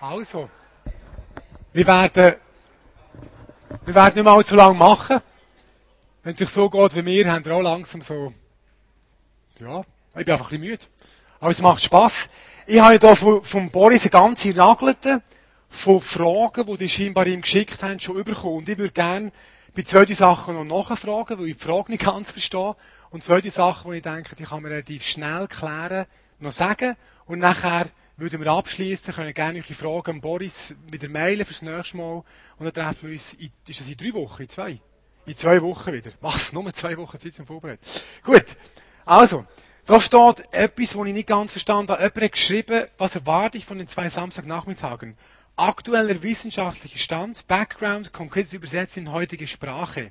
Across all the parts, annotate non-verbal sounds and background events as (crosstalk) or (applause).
Also, wir werden, wir werden nicht mehr allzu lange machen. Wenn es sich so geht wie wir, haben wir auch langsam so, ja, ich bin einfach ein bisschen müde. Aber es macht Spass. Ich habe hier von, von Boris eine ganze Nagelte von Fragen, die die scheinbar ihm geschickt haben, schon überkommen. Und ich würde gerne bei zwei Sachen noch nachfragen, weil ich die Frage nicht ganz verstehe. Und zwei Sachen, die ich denke, die kann man relativ schnell klären, noch sagen. Und nachher würden wir abschließen, können gerne eure Fragen an Boris wieder mailen fürs nächste Mal. Und dann treffen wir uns, in, ist das in drei Wochen, in zwei? In zwei Wochen wieder. Was? (laughs) Nur zwei Wochen Zeit zum Vorbereiten. Gut. Also. Da steht etwas, was ich nicht ganz verstanden habe. Jemand hat geschrieben, was erwarte ich von den zwei Samstagnachmittagen? Aktueller wissenschaftlicher Stand, Background, konkret übersetzt in heutige Sprache.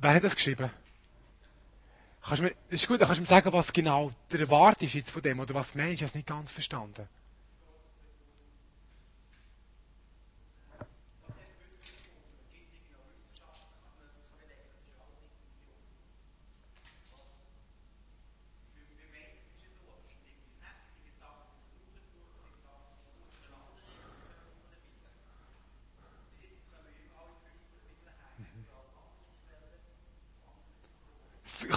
Wer hat das geschrieben? Kannst du mir, ist gut, kannst du mir sagen, was genau der Erwart ist jetzt von dem, oder was meinst du? Ich habe es nicht ganz verstanden.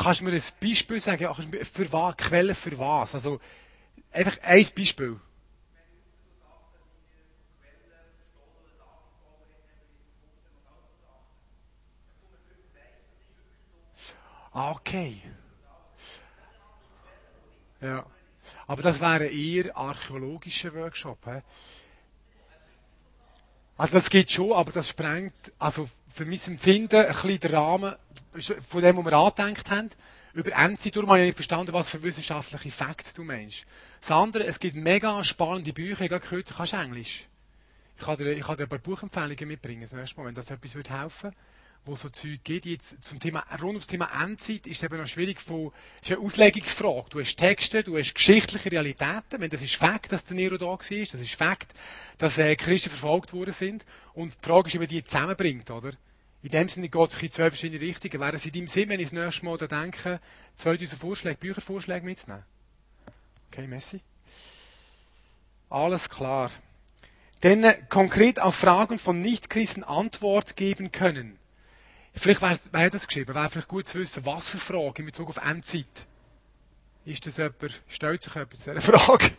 Kannst du mir ein Beispiel sagen? Für was? Quelle für was? Also, einfach ein Beispiel. Ah, okay. Ja. Aber das wäre eher archäologischer Workshop. He? Also das geht schon, aber das sprengt, also für mein Empfinden, ein bisschen den Rahmen von dem, was wir angedenkt haben. Über Endzeit habe ich nicht verstanden, was für wissenschaftliche Facts du meinst. Das andere, es gibt mega spannende Bücher, ich habe gehört, kannst du Englisch. Ich kann dir, ich kann dir ein paar Buchempfehlungen mitbringen, das nächste Mal, wenn das etwas helfen würde wo so Zeug geht. Jetzt zum Thema, rund ums Thema Endzeit ist es eben noch schwierig von, ist eine Auslegungsfrage. Du hast Texte, du hast geschichtliche Realitäten. Wenn das ist Fakt, dass der Nero da war, das ist Fakt, dass äh, Christen verfolgt worden sind. Und die Frage ist, wie man die zusammenbringt, oder? In dem Sinne geht es in zwei verschiedene Richtungen. Wäre es in deinem Sinn, wenn ich das nächste Mal da denke, zwei dieser Vorschläge, Büchervorschläge mitzunehmen? Okay, merci. Alles klar. Denn äh, konkret auf Fragen von Nichtchristen Antwort geben können. Vielleicht wäre wär das geschrieben, wäre vielleicht gut zu wissen, was für Fragen in Bezug auf Endzeit. Ist das jemand, stellt sich jemand zu dieser (laughs) Frage?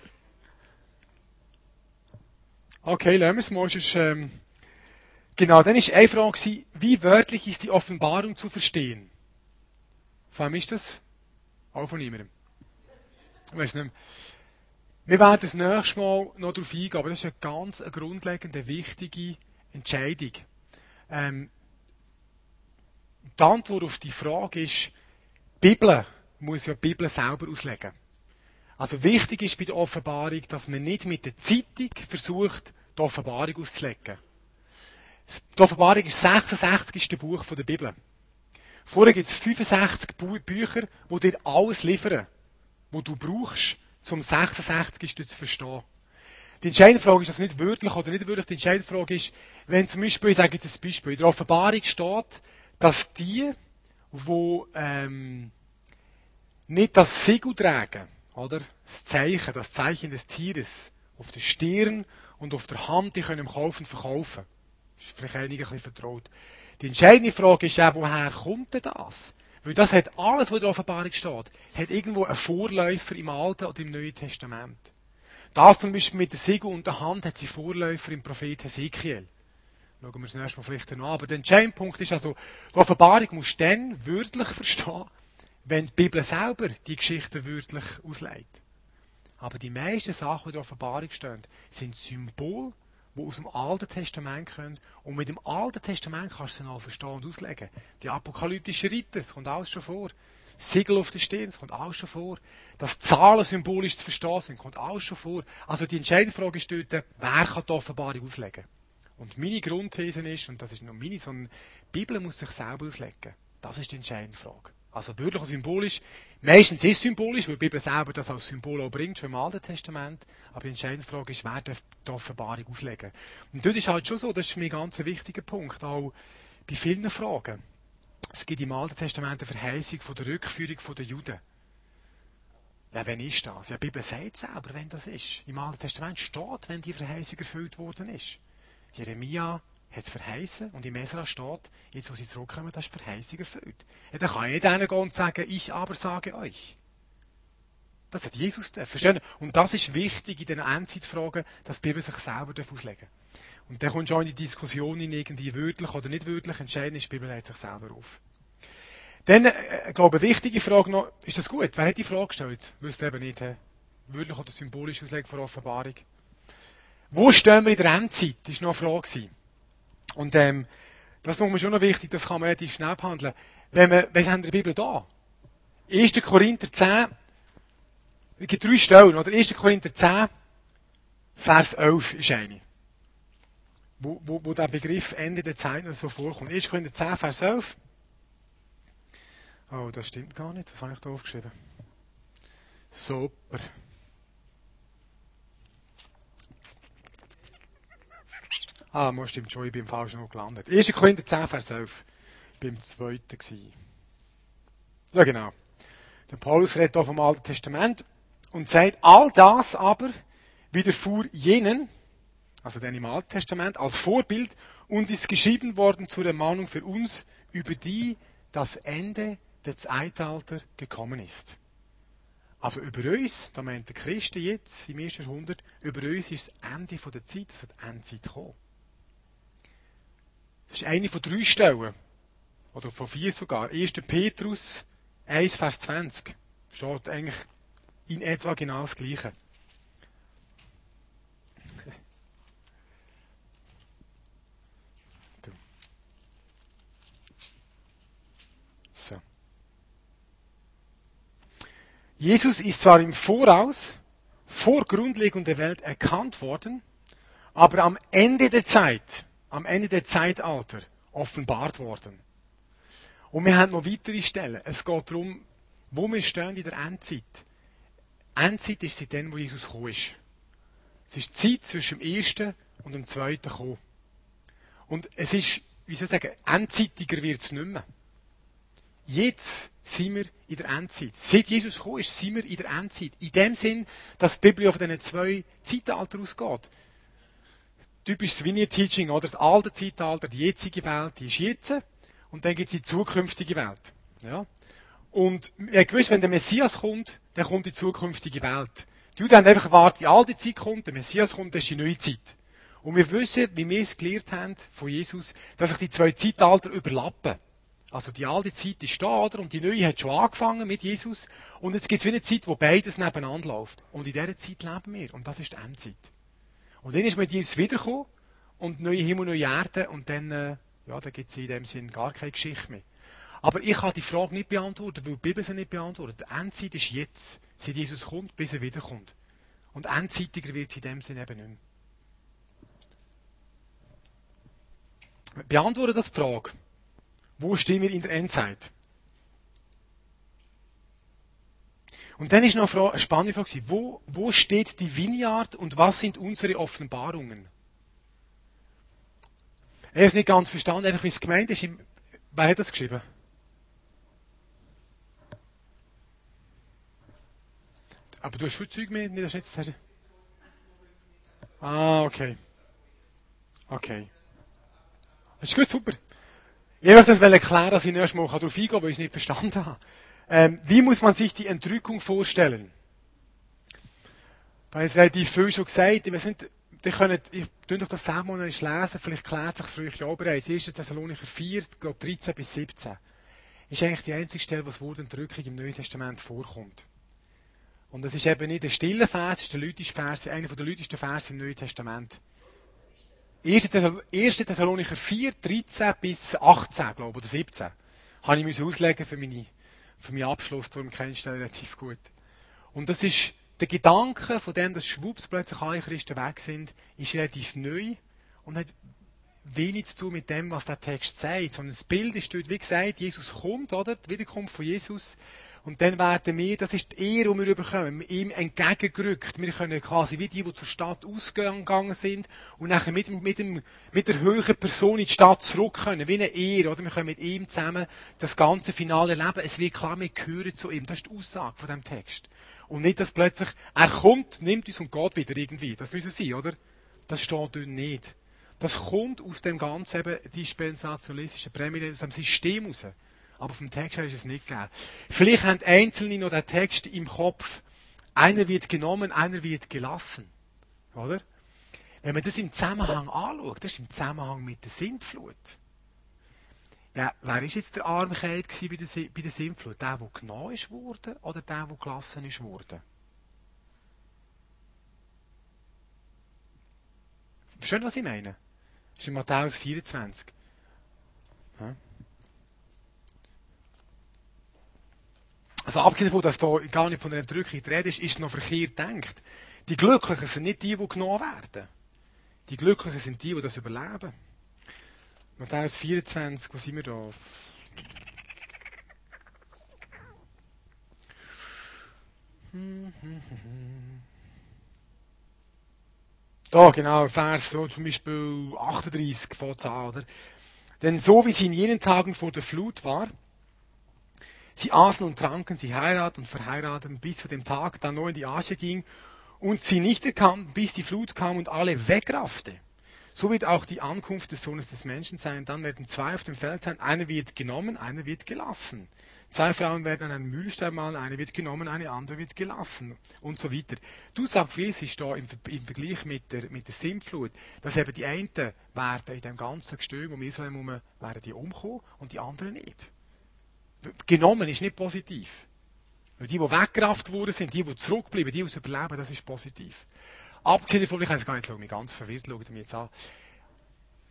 Okay, lassen wir es mal. Sonst, ähm, genau, dann war eine Frage, wie wörtlich ist die Offenbarung zu verstehen? Von wem ist das? Auch von niemandem. Ich weiß nicht mehr. Wir werden das nächste Mal noch darauf eingehen, aber das ist eine ganz eine grundlegende, wichtige Entscheidung. Ähm, die Antwort auf die Frage ist, die Bibel muss ja die Bibel selber auslegen. Also wichtig ist bei der Offenbarung, dass man nicht mit der Zeitung versucht, die Offenbarung auszulegen. Die Offenbarung ist das 66. Buch der Bibel. Vorher gibt es 65 Bücher, die dir alles liefern, was du brauchst, um 66. zu verstehen. Die entscheidende Frage ist das nicht wörtlich oder nicht wörtlich. Die entscheidende Frage ist, wenn zum Beispiel, ich sage jetzt ein Beispiel, in der Offenbarung steht, dass die, wo ähm, nicht das Siegel tragen, oder das Zeichen, das Zeichen des Tieres auf der Stirn und auf der Hand, die können im Kaufen verkaufen. Das ist vielleicht einigen ein bisschen vertraut. Die entscheidende Frage ist ja, woher kommt denn das? Weil das hat alles, was in der Offenbarung steht, hat irgendwo einen Vorläufer im Alten oder im Neuen Testament. Das zum Beispiel mit der Siegel und der Hand hat sie Vorläufer im Prophet Hesekiel. Schauen wir uns nächstes Mal vielleicht an. Aber der entscheidende Punkt ist also, die Offenbarung musst du dann wörtlich verstehen, wenn die Bibel selber die Geschichte wörtlich auslegt. Aber die meisten Sachen, die in der Offenbarung stehen, sind Symbole, die aus dem Alten Testament kommen. Und mit dem Alten Testament kannst du sie auch verstehen und auslegen. Die apokalyptischen Ritter, das kommt alles schon vor. Siegel auf der Stirn, das kommt alles schon vor. Dass Zahlen symbolisch zu verstehen sind, kommt alles schon vor. Also die entscheidende Frage ist dort, wer kann die Offenbarung auslegen? Und meine Grundthese ist, und das ist nur meine, sondern die Bibel muss sich selber auslegen. Das ist die entscheidende Frage. Also wirklich und symbolisch. Meistens ist es symbolisch, weil die Bibel selber das als Symbol auch bringt, schon im Alten Testament. Aber die entscheidende Frage ist, wer darf die Offenbarung auslegen? Und dort ist halt schon so, das ist ein ganz wichtiger Punkt, auch bei vielen Fragen. Es gibt im Alten Testament eine Verheißung von der Rückführung der Juden. Ja, wenn ist das? Ja, die Bibel sagt selber, wenn das ist. Im Alten Testament steht, wenn die Verheißung erfüllt worden ist. Jeremia hat es verheißen und im Esra steht, jetzt wo sie zurückkommen, das ist Verheißung erfüllt. Ja, dann kann ich nicht denen gehen und sagen, ich aber sage euch. Das hat Jesus Verstehen? Und das ist wichtig in den Endzeitfragen, dass die Bibel sich selber auslegen darf. Und dann kommt schon in die Diskussion in irgendwie wörtlich oder nicht wörtlich. Entscheidend ist, die Bibel lädt sich selber auf. Dann, äh, ich glaube, eine wichtige Frage noch, ist das gut? Wer hat die Frage gestellt? Wüsste eben nicht, he? wörtlich oder symbolisch auslegen von Offenbarung. Wo stehen wir in der Endzeit? Das war noch eine Frage. Und, ähm, das ist mir schon noch wichtig, das kann man relativ schnell behandeln. Wenn wir, was haben wir in der Bibel da? 1. Korinther 10, es gibt drei Stellen, oder? 1. Korinther 10, Vers 11 ist eine. Wo, wo, wo der Begriff Ende der Zeit so vorkommt. 1. Korinther 10, Vers 11. Oh, das stimmt gar nicht. Was habe ich da aufgeschrieben? Super. Ah, muss stimmt schon, ich bin falsch noch gelandet. 1. Korinther 10, Vers 11. Beim zweiten gewesen. Ja, genau. Der Paulus redet hier vom Alten Testament und sagt, all das aber widerfuhr jenen, also den im Alten Testament, als Vorbild und ist geschrieben worden zur Ermahnung für uns, über die das Ende des Zeitalters gekommen ist. Also über uns, da meint der Christen jetzt im ersten Jahrhundert, über uns ist das Ende der Zeit, die Endzeit gekommen. Das ist eine von drei Stellen, oder von vier sogar. 1. Petrus 1, Vers 20 steht eigentlich in etwa genau das Gleiche. So. Jesus ist zwar im Voraus, vor Grundlegung der Welt erkannt worden, aber am Ende der Zeit, am Ende der Zeitalter offenbart worden. Und wir haben noch weitere Stellen. Es geht darum, wo wir stehen in der Endzeit. Endzeit ist seitdem, wo Jesus gekommen ist. Es ist die Zeit zwischen dem ersten und dem zweiten Kommen. Und es ist, wie soll ich sagen, endzeitiger wird es nicht mehr. Jetzt sind wir in der Endzeit. Seit Jesus gekommen ist, sind wir in der Endzeit. In dem Sinn, dass die Bibel von diesen zwei Zeitaltern ausgeht. Typisches Vineyard-Teaching, oder? Das alte Zeitalter, die jetzige Welt, die ist jetzt. Und dann gibt es die zukünftige Welt. Ja? Und wir gewusst, wenn der Messias kommt, dann kommt die zukünftige Welt. Die Juden haben einfach gewartet, die alte Zeit kommt, der Messias kommt, das ist die neue Zeit. Und wir wissen, wie wir es gelernt haben von Jesus, dass sich die zwei Zeitalter überlappen. Also die alte Zeit ist da, oder? Und die neue hat schon angefangen mit Jesus. Und jetzt gibt es wie eine Zeit, wo beides nebeneinander läuft. Und in dieser Zeit leben wir. Und das ist die Endzeit. Und dann ist mit Jesus wiedergekommen. Und neue Himmel, neue Erde. Und dann, äh, ja, da gibt es in dem Sinn gar keine Geschichte mehr. Aber ich kann die Frage nicht beantworten, weil die Bibel sie nicht beantwortet. Die Endzeit ist jetzt, seit Jesus kommt, bis er wiederkommt. Und endzeitiger wird es in dem Sinne eben nicht mehr. Beantworte das die Frage. Wo stehen wir in der Endzeit? Und dann ist noch eine spannende Frage. Wo, wo steht die Vineyard und was sind unsere Offenbarungen? Er ist nicht ganz verstanden, einfach wie es gemeint ist. Wer hat das geschrieben? Aber du hast schon Zeug mehr? Nicht, jetzt hast Ah, okay. Okay. Das ist gut, super. Ich möchte das erklären, dass ich erst mal darauf eingehen kann, weil ich es nicht verstanden habe. Ähm, wie muss man sich die Entrückung vorstellen? Da habe ich relativ viel schon gesagt. Wir sind, die können, ich tue doch das selber mal lesen, vielleicht klärt sich euch ja bereits. 1. Thessalonicher 4, ich glaube 13 bis 17. Ist eigentlich die einzige Stelle, wo das Wort Entrückung im Neuen Testament vorkommt. Und das ist eben nicht der stille Vers, es ist der lütische Vers, einer der lütesten Verse im Neuen Testament. 1. Thessalonicher 4, 13 bis 18, glaube ich, oder 17. Habe ich auslegen für, meine, für meinen Abschluss, darum kennst du relativ gut. Und das ist, der Gedanke von dem, dass Schwupps plötzlich alle Christen weg sind, ist relativ neu und hat wenig zu tun mit dem, was der Text sagt, sondern das Bild ist dort, wie gesagt, Jesus kommt, oder? Die Wiederkunft von Jesus und dann werden wir, das ist die Ehre, die wir bekommen, ihm entgegengerückt. Wir können quasi wie die, die zur Stadt ausgegangen sind und nachher mit, mit, dem, mit der höheren Person in die Stadt zurück können, wie eine Ehre, oder? Wir können mit ihm zusammen das ganze Finale leben. Es wird klar, wir gehören zu ihm. Das ist die Aussage von dem Text. Und nicht, dass plötzlich, er kommt, nimmt uns und geht wieder irgendwie. Das müssen sein, oder? Das steht dort nicht. Das kommt aus dem ganzen eben dispensationalistischen Prämie, aus dem System raus. Aber vom Text her ist es nicht gegeben. Vielleicht haben Einzelne noch den Text im Kopf. Einer wird genommen, einer wird gelassen. Oder? Wenn man das im Zusammenhang anschaut, das ist im Zusammenhang mit der Sintflut. Ja, wer war jetzt der arme Kalb bei der, bei der Sintflut? Der, der genommen ist worden oder der, der gelassen ist worden? Verstehen, was ich meine? Das ist in Matthäus 24. Ja. Also abgesehen davon, dass da gar nicht von einer Entrückung die Rede ist, ist noch verkehrt denkt. Die Glücklichen sind nicht die, die genommen werden. Die Glücklichen sind die, die das überleben. Matthäus 24, wo sind wir da? Da, genau, Vers, so zum Beispiel 38 von an, oder? Denn so wie sie in jenen Tagen vor der Flut war, sie aßen und tranken, sie heirateten und verheirateten, bis zu dem Tag, da Noah in die Arche ging und sie nicht erkannten, bis die Flut kam und alle wegraffte. So wird auch die Ankunft des Sohnes des Menschen sein. Dann werden zwei auf dem Feld sein. Einer wird genommen, einer wird gelassen. Zwei Frauen werden an einem Mühlstein malen, eine wird genommen, eine andere wird gelassen und so weiter. Du sagst, wie es ist da im, im, Vergleich mit der, mit der Sintflut, dass eben die einen werden in dem ganzen Gestüm um Israel herum, werden die umkommen und die anderen nicht. Genommen ist nicht positiv. Weil die, die weggerafft worden sind, die, die zurückbleiben, die, die überleben, das ist positiv. Abgesehen davon, ich jetzt gar nicht sagen, mich ganz verwirrt, schaut mir jetzt an.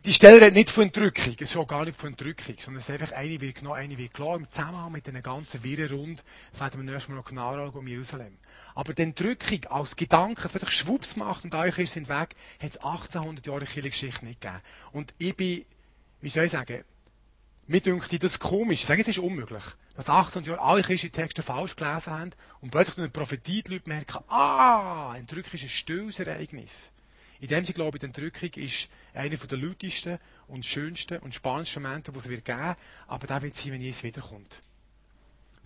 Die Stelle redet nicht von Entrückung, es ist auch gar nicht von Entrückung, sondern es ist einfach eine wird genommen, eine wird klar, im Zusammenhang mit den ganzen Wirren rund, das werden wir nächstes Mal noch genau anschauen, um Jerusalem. Aber die Entrückung als Gedanke, dass sich schwupps macht und euch sind weg, hat es 1800 Jahre Kirchengeschichte nicht gegeben. Und ich bin, wie soll ich sagen, mir dünkt das komisch. Ich sage, es ist unmöglich dass 18 Jahre alle christlichen Texte falsch gelesen haben und plötzlich durch eine Prophetie die Leute merken, ah, Entrückung ist ein stilles Ereignis. In dem sie glauben, die Entrückung ist einer der lautesten und schönsten und spannendsten Momente, die es wird geben, aber der wird sein, wenn Jesus wiederkommt.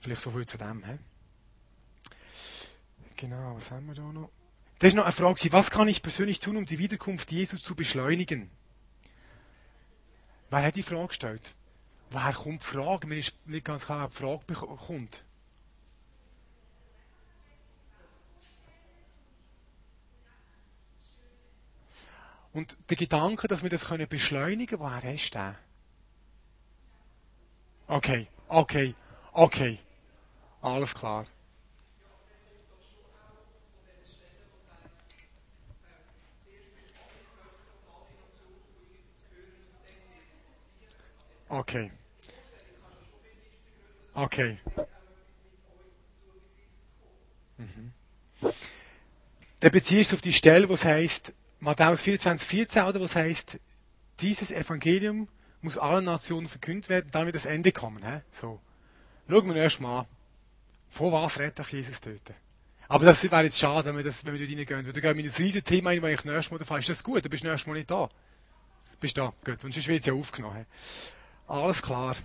Vielleicht so viel zu dem. He? Genau, was haben wir da noch? Das ist noch eine Frage, was kann ich persönlich tun, um die Wiederkunft Jesus zu beschleunigen? Wer hat die Frage gestellt? Woher kommt die Frage? Mir ist nicht ganz klar, ob die Frage kommt. Und der Gedanke, dass wir das beschleunigen können, woher hast du den? Okay, okay, okay. Alles klar. Okay. Okay. Mhm. Dann beziehst du auf die Stelle, wo es heißt, Matthäus 24, 14, oder wo es heißt, dieses Evangelium muss allen Nationen verkündet werden, dann wird das Ende kommen. He? So. Schauen wir erst mal an. Vor was rettet Jesus töten? Aber das wäre jetzt schade, wenn wir, das, wenn wir dort reingehen. Da gehen wir in ein riesiges Thema rein, wenn ich nächstes Mal fahre. Ist das gut? Du bist nächstes Mal nicht da. Bist da? Gut. Und sonst wird es ja aufgenommen. Alles klar.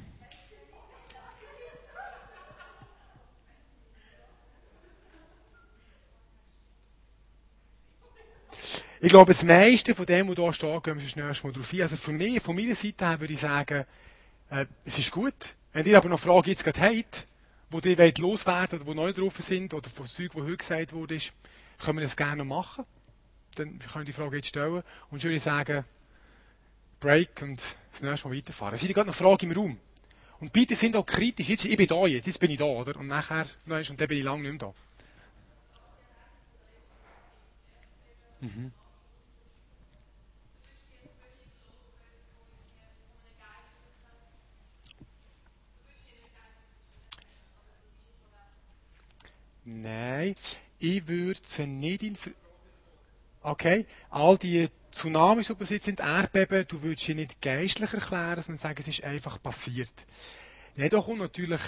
Ich glaube, das meiste von dem, was hier steht, gehen wir schnell mal drauf ein. Also von mir, von meiner Seite her würde ich sagen, äh, es ist gut. Wenn ihr aber noch Fragen jetzt gerade habt, wo ihr wollt loswerden oder wo neu drauf sind, oder von Zeug, wo heute gesagt wurde, können wir das gerne noch machen. Dann könnt ihr die Frage jetzt stellen. Und ich würde sagen, Break und das nächste Mal weiterfahren. Es sind gerade noch Fragen im Raum. Und bitte sind auch kritisch. Jetzt, ich bin da jetzt, jetzt bin ich da, oder? Und nachher, und dann bin ich lange nicht mehr da. Mhm. Nein, ich würde sie nicht in... Okay, all die Tsunamis, die passiert sind, Erdbeben, du würdest sie nicht geistlich erklären, sondern sagen, es ist einfach passiert. Ja, da kommt natürlich,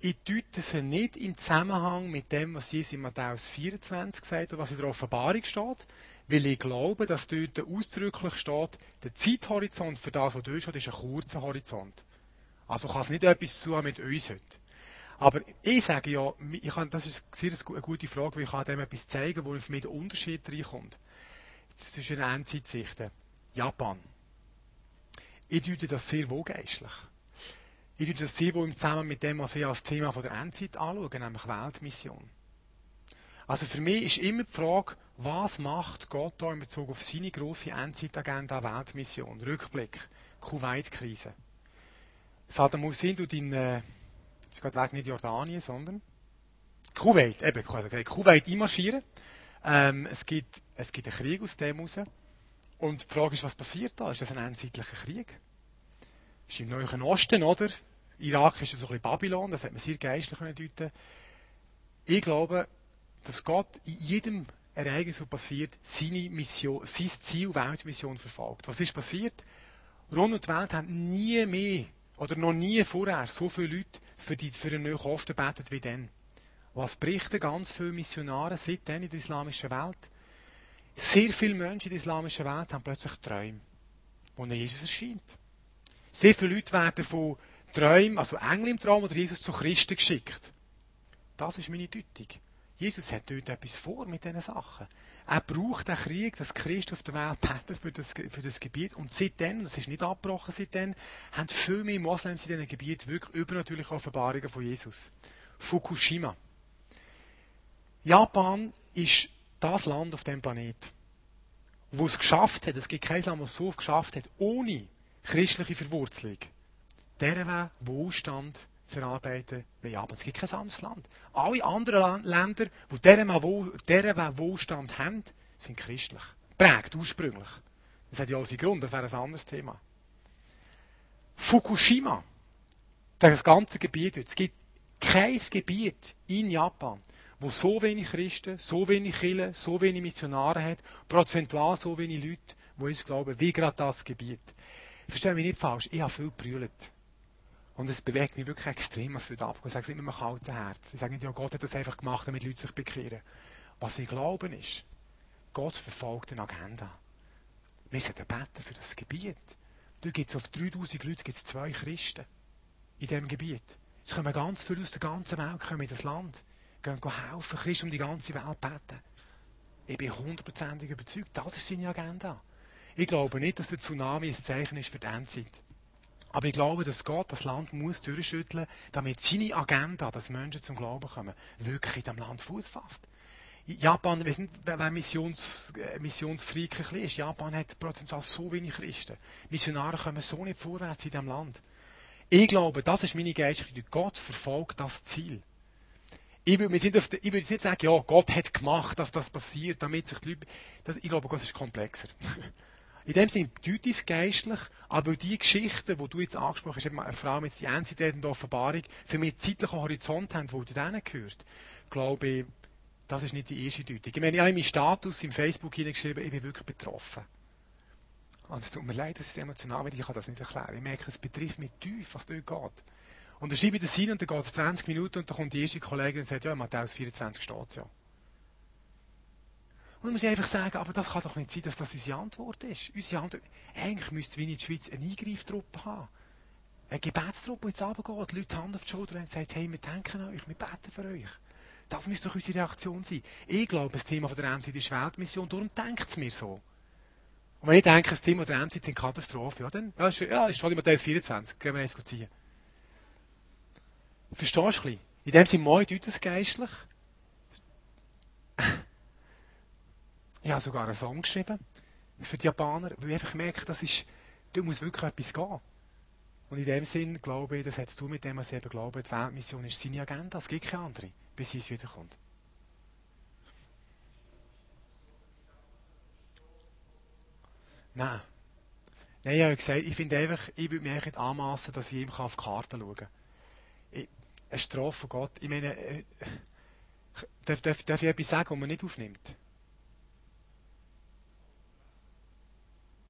ich deute sie nicht im Zusammenhang mit dem, was Jesus in Matthäus 24 sagt und was in der Offenbarung steht, weil ich glaube, dass dort ausdrücklich steht, der Zeithorizont für das, was dort steht, ist ein kurzer Horizont. Also kann es nicht etwas zu mit uns heute. Aber ich sage ja, ich kann, das ist sehr eine gute Frage, weil ich kann dem etwas zeigen, wo für mich der Unterschied reinkommt. Zwischen Endzeitsichten. Japan. Ich deute das sehr wohlgeistlich. Ich deute das sehr wohl im Zusammenhang mit dem, was ich als Thema von der Endzeit anschaue, nämlich Weltmission. Also für mich ist immer die Frage, was macht Gott da in Bezug auf seine grosse Endzeitagenda Weltmission? Rückblick, Kuwait-Krise. Saddam Hussein tut in, äh, ist gerade weg nicht Jordanien, sondern Kuwait, eben, okay, Kuwait einmarschieren. Ähm, es, gibt, es gibt einen Krieg aus dem heraus. Und die Frage ist, was passiert da? Ist das ein endzeitlicher Krieg? Ist im Neuen Osten, oder? Irak ist so ein bisschen Babylon, das hat man sehr geistlich deuten Ich glaube, dass Gott in jedem Ereignis, das passiert, seine Mission, sein Ziel, Weltmission verfolgt. Was ist passiert? Rund um die Welt haben nie mehr oder noch nie vorher so viele Leute für, die, für einen neuen Kosten betet wie dann. Was berichten ganz viele Missionare seitdem in der islamischen Welt? Sehr viele Menschen in der islamischen Welt haben plötzlich Träume, wo Jesus erscheint. Sehr viele Leute werden von Träumen, also Engel im Traum oder Jesus zu Christen geschickt. Das ist meine Deutung. Jesus hat dort etwas vor mit diesen Sachen. Er braucht den Krieg, dass Christ auf der Welt betet für das, für das Gebiet. Und seitdem, das ist nicht abgebrochen seitdem, haben viel mehr Moslems in diesem Gebiet wirklich übernatürliche Offenbarungen von Jesus. Fukushima. Japan ist das Land auf dem Planet, wo es geschafft hat, es gibt kein Land, das es so geschafft hat, ohne christliche Verwurzelung, deren Wohlstand zu erarbeiten wie Japan. Es gibt kein anderes Land. Alle anderen Länder, die deren Wohlstand haben, sind christlich. Prägt ursprünglich. Das hat ja auch seinen Grund, das wäre ein anderes Thema. Fukushima, das ganze Gebiet, es gibt kein Gebiet in Japan, wo so wenig Christen, so wenig Kirchen, so wenig Missionare hat, prozentual so wenig Leute, die uns glauben, wie gerade das Gebiet. Verstehen mich nicht falsch, ich habe viel gebrüllt. Und es bewegt mich wirklich extrem für ab. Ich sage es immer mit einem kalten Herz. Ich sage nicht, ja, Gott hat das einfach gemacht, damit Leute sich bekehren. Was ich glaube ist, Gott verfolgt eine Agenda. Wir sollten beten für das Gebiet. Da gibt es auf 3000 Leute gibt's zwei Christen in diesem Gebiet. Es kommen ganz viele aus der ganzen Welt kommen in das Land. Gehen helfen, Christen um die ganze Welt beten. Ich bin hundertprozentig überzeugt, das ist seine Agenda. Ich glaube nicht, dass der Tsunami ein Zeichen ist für die Endzeit. Aber ich glaube, dass Gott das Land muss durchschütteln, damit seine Agenda, dass Menschen zum Glauben kommen, wirklich in diesem Land Fuß fasst. Japan, wir sind, wer Missions, äh, Missionsfreak ist, Japan hat prozentual so wenig Christen. Missionare kommen so nicht vorwärts in diesem Land. Ich glaube, das ist meine geistliche Gott verfolgt das Ziel. Ich würde, nicht ich würde nicht sagen, ja, Gott hat gemacht, dass das passiert, damit sich die Leute, das, ich glaube, Gott ist komplexer. (laughs) In dem Sinne bedeutet es geistlich, aber die Geschichten, die du jetzt angesprochen hast, eben eine Frau mit die einzelnen Offenbarung, für mich zeitlichen Horizont haben, wo du denen gehört, glaube ich, das ist nicht die erste Deutung. Ich meine, ich habe in meinen Status im Facebook hineingeschrieben, ich bin wirklich betroffen. Und es tut mir leid, dass es emotional wird, ich kann das nicht erklären. Ich merke, es betrifft mich tief, was dort geht. Und dann schreibe ich das hin und dann geht es 20 Minuten und dann kommt die erste Kollegin und sagt, ja, Matthäus 24 steht ja. Und dann muss einfach sagen, aber das kann doch nicht sein, dass das unsere Antwort ist. Unsere Antwort, eigentlich müsste wir in der Schweiz eine Eingreiftruppe haben. Eine Gebetstruppe, die jetzt runtergeht, die Leute die Hand auf die Schulter und sagen, hey, wir denken an euch, wir beten für euch. Das müsste doch unsere Reaktion sein. Ich glaube, das Thema der Endzeit ist Weltmission, darum denkt es mir so. Und wenn ich denke, das Thema der Endzeit ist Katastrophe, ja, dann, ja, ist, ja, schon in Matthäus 24, gehen wir eins ziehen. Verstehst du ein bisschen? In dem Sinne, moi, deutet es geistlich. Ich habe sogar einen Song geschrieben für die Japaner, weil ich einfach merke, das ist, da muss wirklich etwas gehen. Und in dem Sinn glaube ich, das zu tun mit dem, was ich eben glaube, die Weltmission ist seine Agenda, es gibt keine andere, bis es wiederkommt. Nein. Nein, ich habe gesagt, ich finde einfach, ich würde mir nicht anmassen, dass ich ihm auf die Karte schauen kann. Ich, eine Strafe von Gott, ich meine, äh, darf, darf, darf ich etwas sagen, was man nicht aufnimmt?